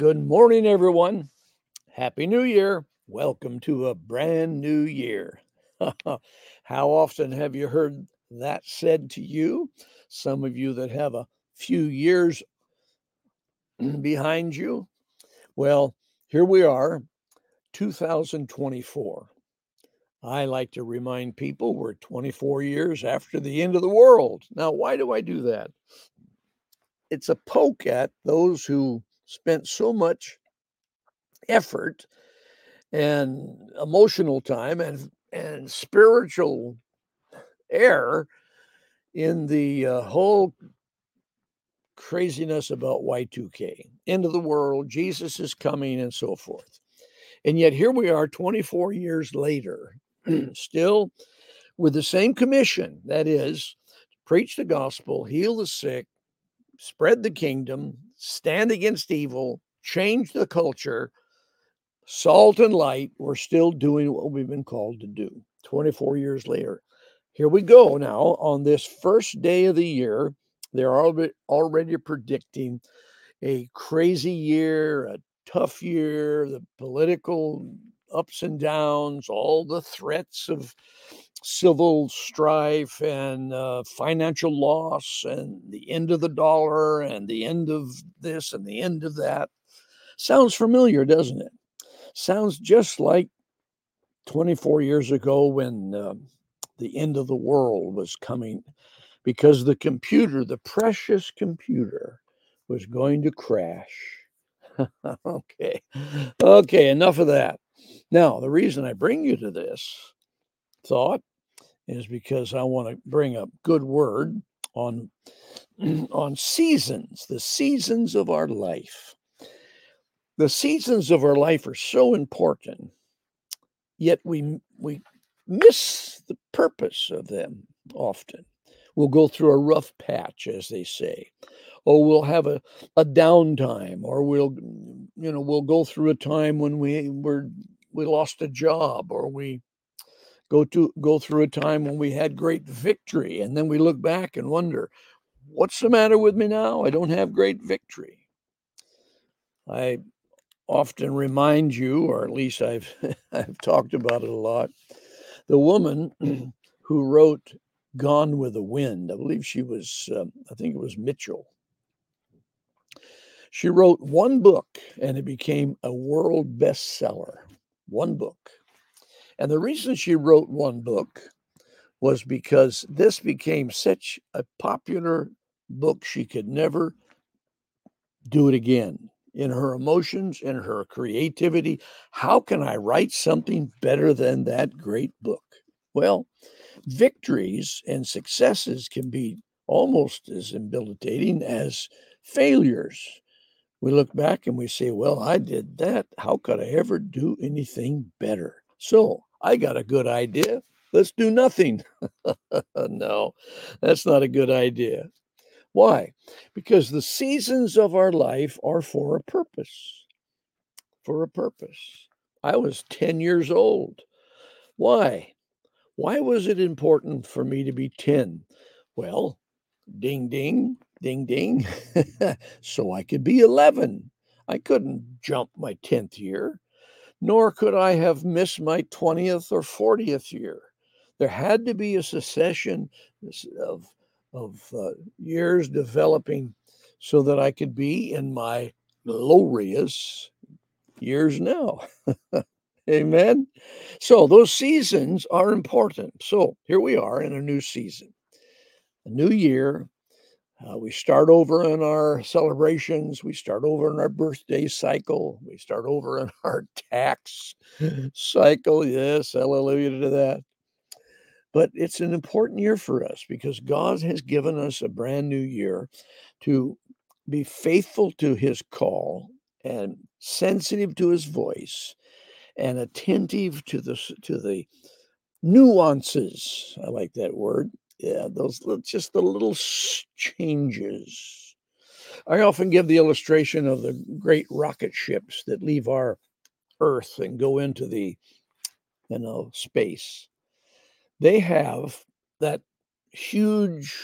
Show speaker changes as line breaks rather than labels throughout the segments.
Good morning, everyone. Happy New Year. Welcome to a brand new year. How often have you heard that said to you? Some of you that have a few years behind you. Well, here we are, 2024. I like to remind people we're 24 years after the end of the world. Now, why do I do that? It's a poke at those who spent so much effort and emotional time and and spiritual air in the uh, whole craziness about Y2K, end of the world, Jesus is coming, and so forth. And yet here we are 24 years later, still with the same commission that is, preach the gospel, heal the sick, spread the kingdom, stand against evil, change the culture, salt and light. We're still doing what we've been called to do 24 years later. Here we go now on this first day of the year. They're already, predicting a crazy year, a tough year, the political ups and downs, all the threats of civil strife and uh, financial loss and the end of the dollar and the end of this and the end of that. Sounds familiar, doesn't it? Sounds just like 24 years ago when uh, the end of the world was coming because the computer, the precious computer, was going to crash. okay. Okay, enough of that. Now, the reason I bring you to this thought is because I want to bring a good word on on seasons, the seasons of our life. The seasons of our life are so important, yet we we miss the purpose of them often. We'll go through a rough patch, as they say, or we'll have a, a downtime, or we'll you know we'll go through a time when we were we lost a job, or we go to go through a time when we had great victory and then we look back and wonder what's the matter with me now? I don't have great victory. I often remind you or at least i've i've talked about it a lot the woman who wrote gone with the wind i believe she was um, i think it was mitchell. She wrote one book and it became a world bestseller one book and the reason she wrote one book was because this became such a popular book, she could never do it again. In her emotions, in her creativity, how can I write something better than that great book? Well, victories and successes can be almost as debilitating as failures. We look back and we say, Well, I did that. How could I ever do anything better? So I got a good idea. Let's do nothing. no, that's not a good idea. Why? Because the seasons of our life are for a purpose. For a purpose. I was 10 years old. Why? Why was it important for me to be 10? Well, ding, ding, ding, ding. so I could be 11. I couldn't jump my 10th year nor could I have missed my 20th or 40th year. There had to be a succession of, of uh, years developing so that I could be in my glorious years now. Amen. So those seasons are important. So here we are in a new season, a new year, uh, we start over in our celebrations. We start over in our birthday cycle. We start over in our tax cycle. Yes, hallelujah to that. But it's an important year for us because God has given us a brand new year to be faithful to his call and sensitive to his voice and attentive to the to the nuances. I like that word yeah, those just the little changes. I often give the illustration of the great rocket ships that leave our Earth and go into the, you know, space. They have that huge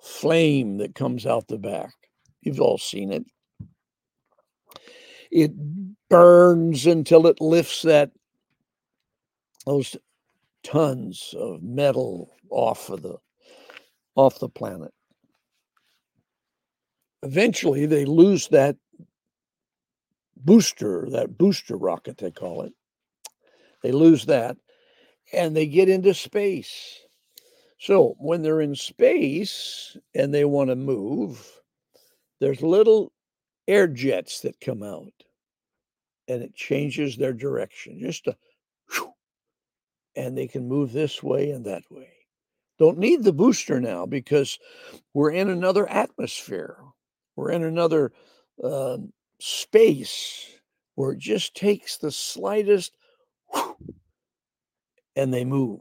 flame that comes out the back. You've all seen it. it burns until it lifts that those tons of metal off of the off the planet. Eventually, they lose that booster, that booster rocket, they call it. They lose that and they get into space. So when they're in space and they want to move, there's little air jets that come out and it changes their direction just a whew, and they can move this way and that way. Don't need the booster now because we're in another atmosphere. We're in another uh, space where it just takes the slightest and they move.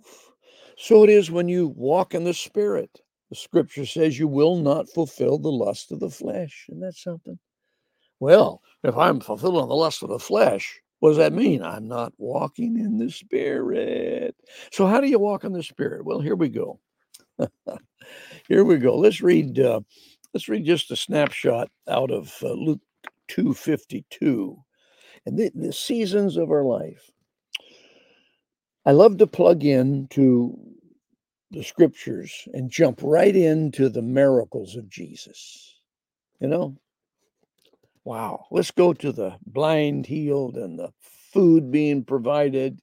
So it is when you walk in the Spirit. The scripture says you will not fulfill the lust of the flesh. Isn't that something? Well, if I'm fulfilling the lust of the flesh, what does that mean? I'm not walking in the Spirit. So, how do you walk in the Spirit? Well, here we go. here we go. Let's read. Uh, let's read just a snapshot out of uh, Luke two fifty two, and the, the seasons of our life. I love to plug in to the scriptures and jump right into the miracles of Jesus. You know, wow, let's go to the blind healed and the food being provided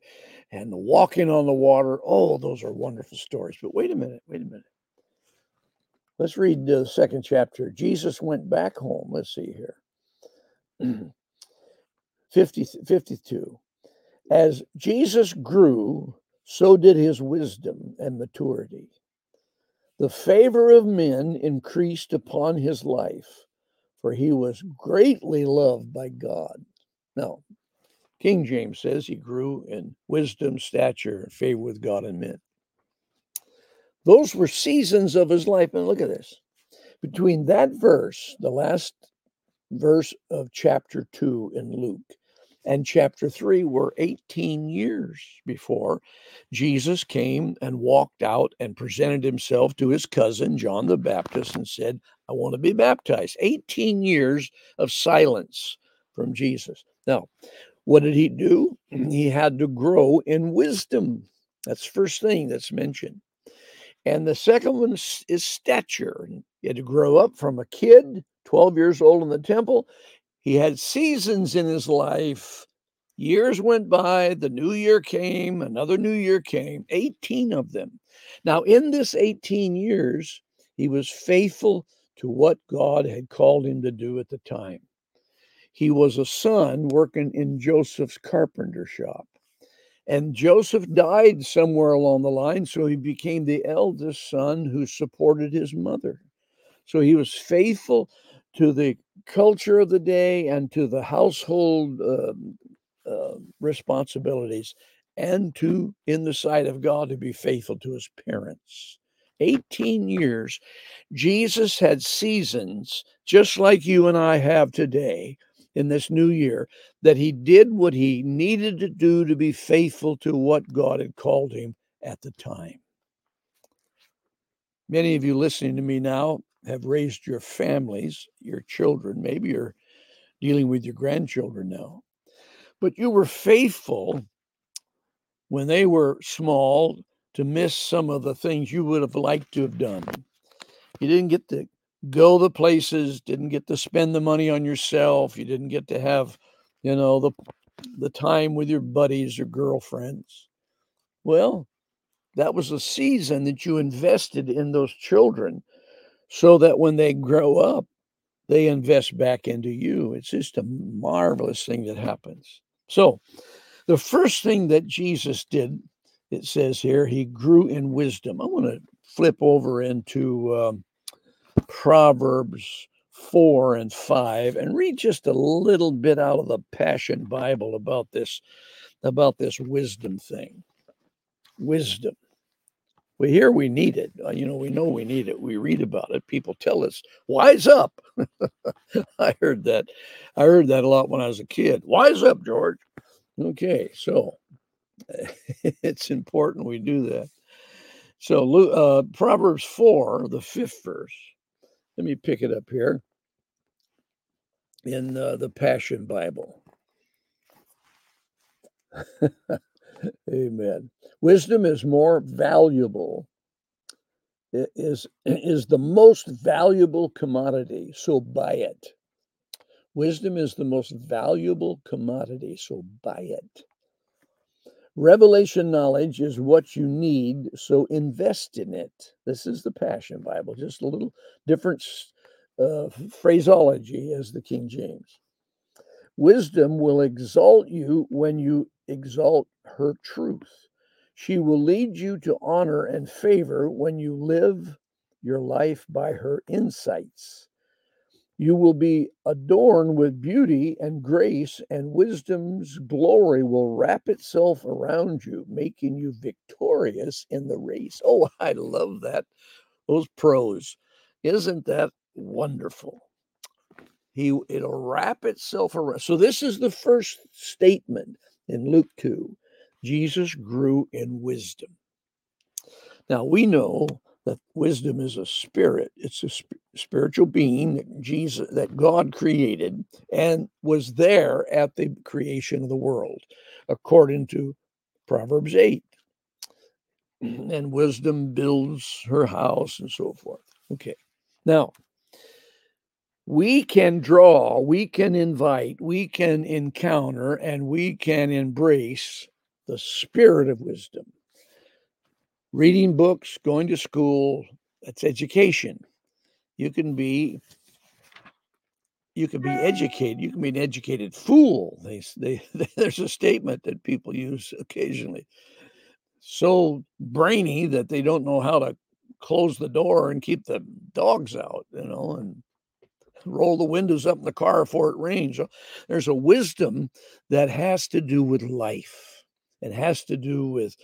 and the walking on the water. Oh, those are wonderful stories. But wait a minute, wait a minute. Let's read the second chapter. Jesus went back home. Let's see here. 50, 52. As Jesus grew, so did his wisdom and maturity. The favor of men increased upon his life, for he was greatly loved by God. Now, King James says he grew in wisdom, stature, and favor with God and men. Those were seasons of his life. And look at this. Between that verse, the last verse of chapter 2 in Luke, and chapter 3 were 18 years before Jesus came and walked out and presented himself to his cousin John the Baptist and said, I want to be baptized. 18 years of silence from Jesus. Now, what did he do? He had to grow in wisdom. That's first thing that's mentioned. And the second one is stature. He had to grow up from a kid, 12 years old in the temple, he had seasons in his life. Years went by, the new year came, another new year came, 18 of them. Now, in this 18 years, he was faithful to what God had called him to do at the time. He was a son working in Joseph's carpenter shop. And Joseph died somewhere along the line, so he became the eldest son who supported his mother. So he was faithful to the culture of the day and to the household uh, uh, responsibilities and to in the sight of god to be faithful to his parents. 18 years jesus had seasons just like you and i have today in this new year that he did what he needed to do to be faithful to what god had called him at the time. Many of you listening to me now have raised your families, your children. Maybe you're dealing with your grandchildren now. But you were faithful when they were small to miss some of the things you would have liked to have done. You didn't get to go the places, didn't get to spend the money on yourself, you didn't get to have, you know, the the time with your buddies or girlfriends. Well, that was a season that you invested in those children so that when they grow up, they invest back into you. It's just a marvelous thing that happens. So, the first thing that Jesus did, it says here, he grew in wisdom. I want to flip over into um, Proverbs 4 and 5 and read just a little bit out of the Passion Bible about this about this wisdom thing. Wisdom. We hear we need it. Uh, you know, we know we need it. We read about it. People tell us, "Wise up." I heard that. I heard that a lot when I was a kid. Wise up, George. Okay, so it's important we do that. So, uh, Proverbs four, the fifth verse. Let me pick it up here. in uh, the Passion Bible. Amen. Wisdom is more valuable. It is is the most valuable commodity, so buy it. Wisdom is the most valuable commodity, so buy it. Revelation knowledge is what you need, so invest in it. This is the Passion Bible, just a little different uh, phraseology as the King James. Wisdom will exalt you when you exalt her truth. She will lead you to honor and favor when you live your life by her insights. You will be adorned with beauty and grace, and wisdom's glory will wrap itself around you, making you victorious in the race. Oh, I love that. Those prose. Isn't that wonderful? He it'll wrap itself around. So this is the first statement in Luke 2. Jesus grew in wisdom. Now we know that wisdom is a spirit it's a sp- spiritual being that jesus that god created and was there at the creation of the world according to proverbs 8 and wisdom builds her house and so forth okay now we can draw we can invite we can encounter and we can embrace the spirit of wisdom reading books, going to school, that's education. You can be you can be educated. You can be an educated fool. They, they, there's a statement that people use occasionally. So brainy that they don't know how to close the door and keep the dogs out, you know, and roll the windows up in the car before it rains. There's a wisdom that has to do with life. It has to do with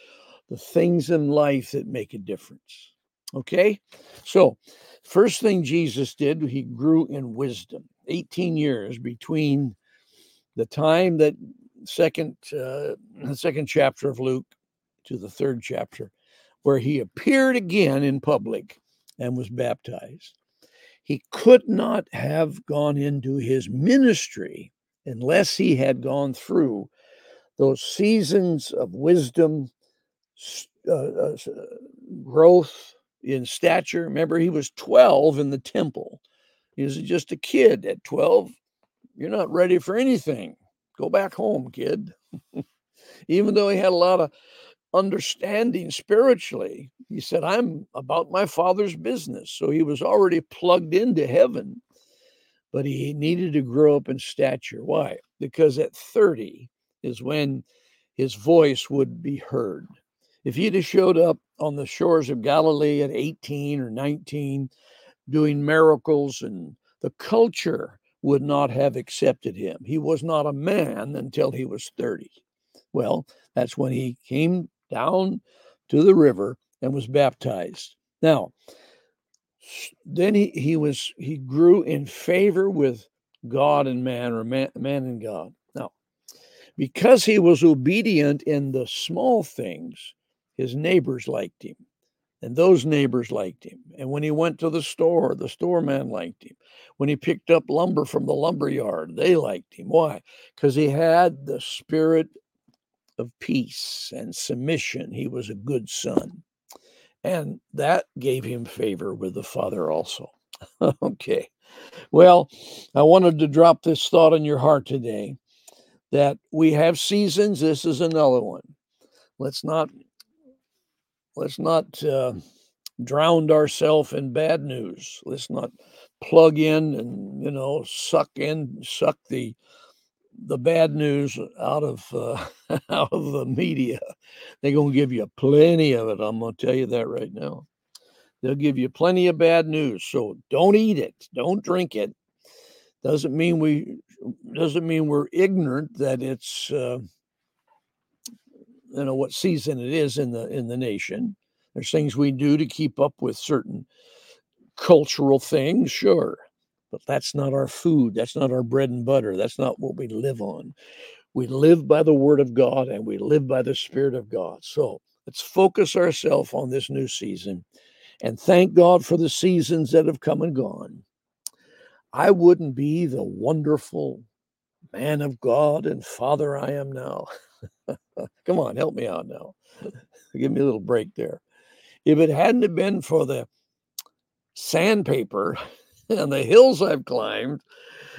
the things in life that make a difference. Okay? So, first thing Jesus did, he grew in wisdom. 18 years between the time that second uh, the second chapter of Luke to the third chapter where he appeared again in public and was baptized. He could not have gone into his ministry unless he had gone through those seasons of wisdom uh, uh, growth in stature. Remember, he was 12 in the temple. He was just a kid at 12. You're not ready for anything. Go back home, kid. Even though he had a lot of understanding spiritually, he said, I'm about my father's business. So he was already plugged into heaven, but he needed to grow up in stature. Why? Because at 30 is when his voice would be heard. If he'd have showed up on the shores of Galilee at 18 or 19 doing miracles, and the culture would not have accepted him. He was not a man until he was 30. Well, that's when he came down to the river and was baptized. Now, then he, he was he grew in favor with God and man, or man, man and God. Now, because he was obedient in the small things, his neighbors liked him. And those neighbors liked him. And when he went to the store, the storeman liked him. When he picked up lumber from the lumber yard, they liked him. Why? Because he had the spirit of peace and submission. He was a good son. And that gave him favor with the Father also. okay. Well, I wanted to drop this thought in your heart today that we have seasons. This is another one. Let's not let's not uh, drown ourselves in bad news. Let's not plug in and you know suck in, suck the the bad news out of uh, out of the media. They're gonna give you plenty of it. I'm gonna tell you that right now. They'll give you plenty of bad news. So don't eat it. Don't drink it. Doesn't mean we doesn't mean we're ignorant that it's uh, you know what season it is in the in the nation. There's things we do to keep up with certain cultural things, sure, but that's not our food. That's not our bread and butter. That's not what we live on. We live by the word of God and we live by the spirit of God. So let's focus ourselves on this new season and thank God for the seasons that have come and gone. I wouldn't be the wonderful man of God and father I am now. Come on, help me out now. Give me a little break there. If it hadn't been for the sandpaper and the hills I've climbed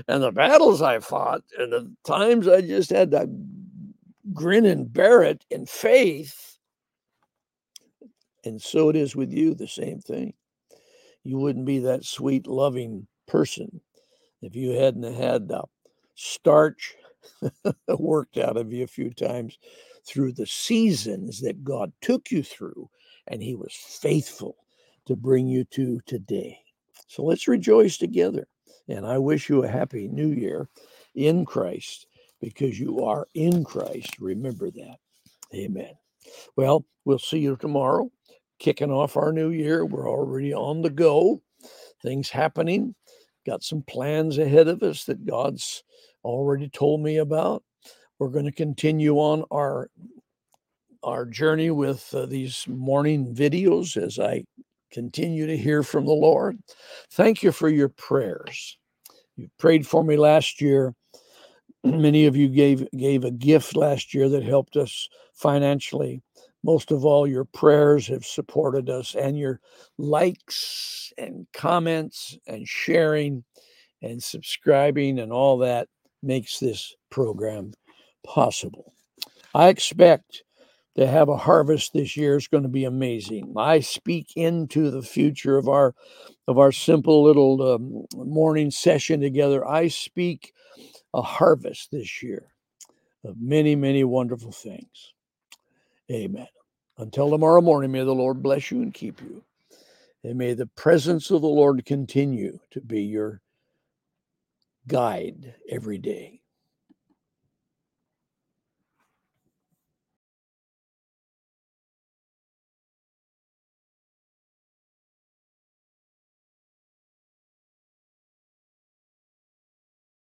and the battles I fought and the times I just had to grin and bear it in faith, and so it is with you, the same thing. You wouldn't be that sweet, loving person if you hadn't had the starch worked out of you a few times through the seasons that God took you through, and He was faithful to bring you to today. So let's rejoice together. And I wish you a happy new year in Christ because you are in Christ. Remember that. Amen. Well, we'll see you tomorrow, kicking off our new year. We're already on the go, things happening. Got some plans ahead of us that God's already told me about. We're going to continue on our our journey with uh, these morning videos as I continue to hear from the Lord. Thank you for your prayers. You prayed for me last year. Many of you gave gave a gift last year that helped us financially. Most of all, your prayers have supported us, and your likes and comments and sharing and subscribing and all that makes this program possible. I expect to have a harvest this year is going to be amazing. I speak into the future of our of our simple little um, morning session together. I speak a harvest this year of many many wonderful things. Amen. Until tomorrow morning, may the Lord bless you and keep you. And may the presence of the Lord continue to be your guide every day.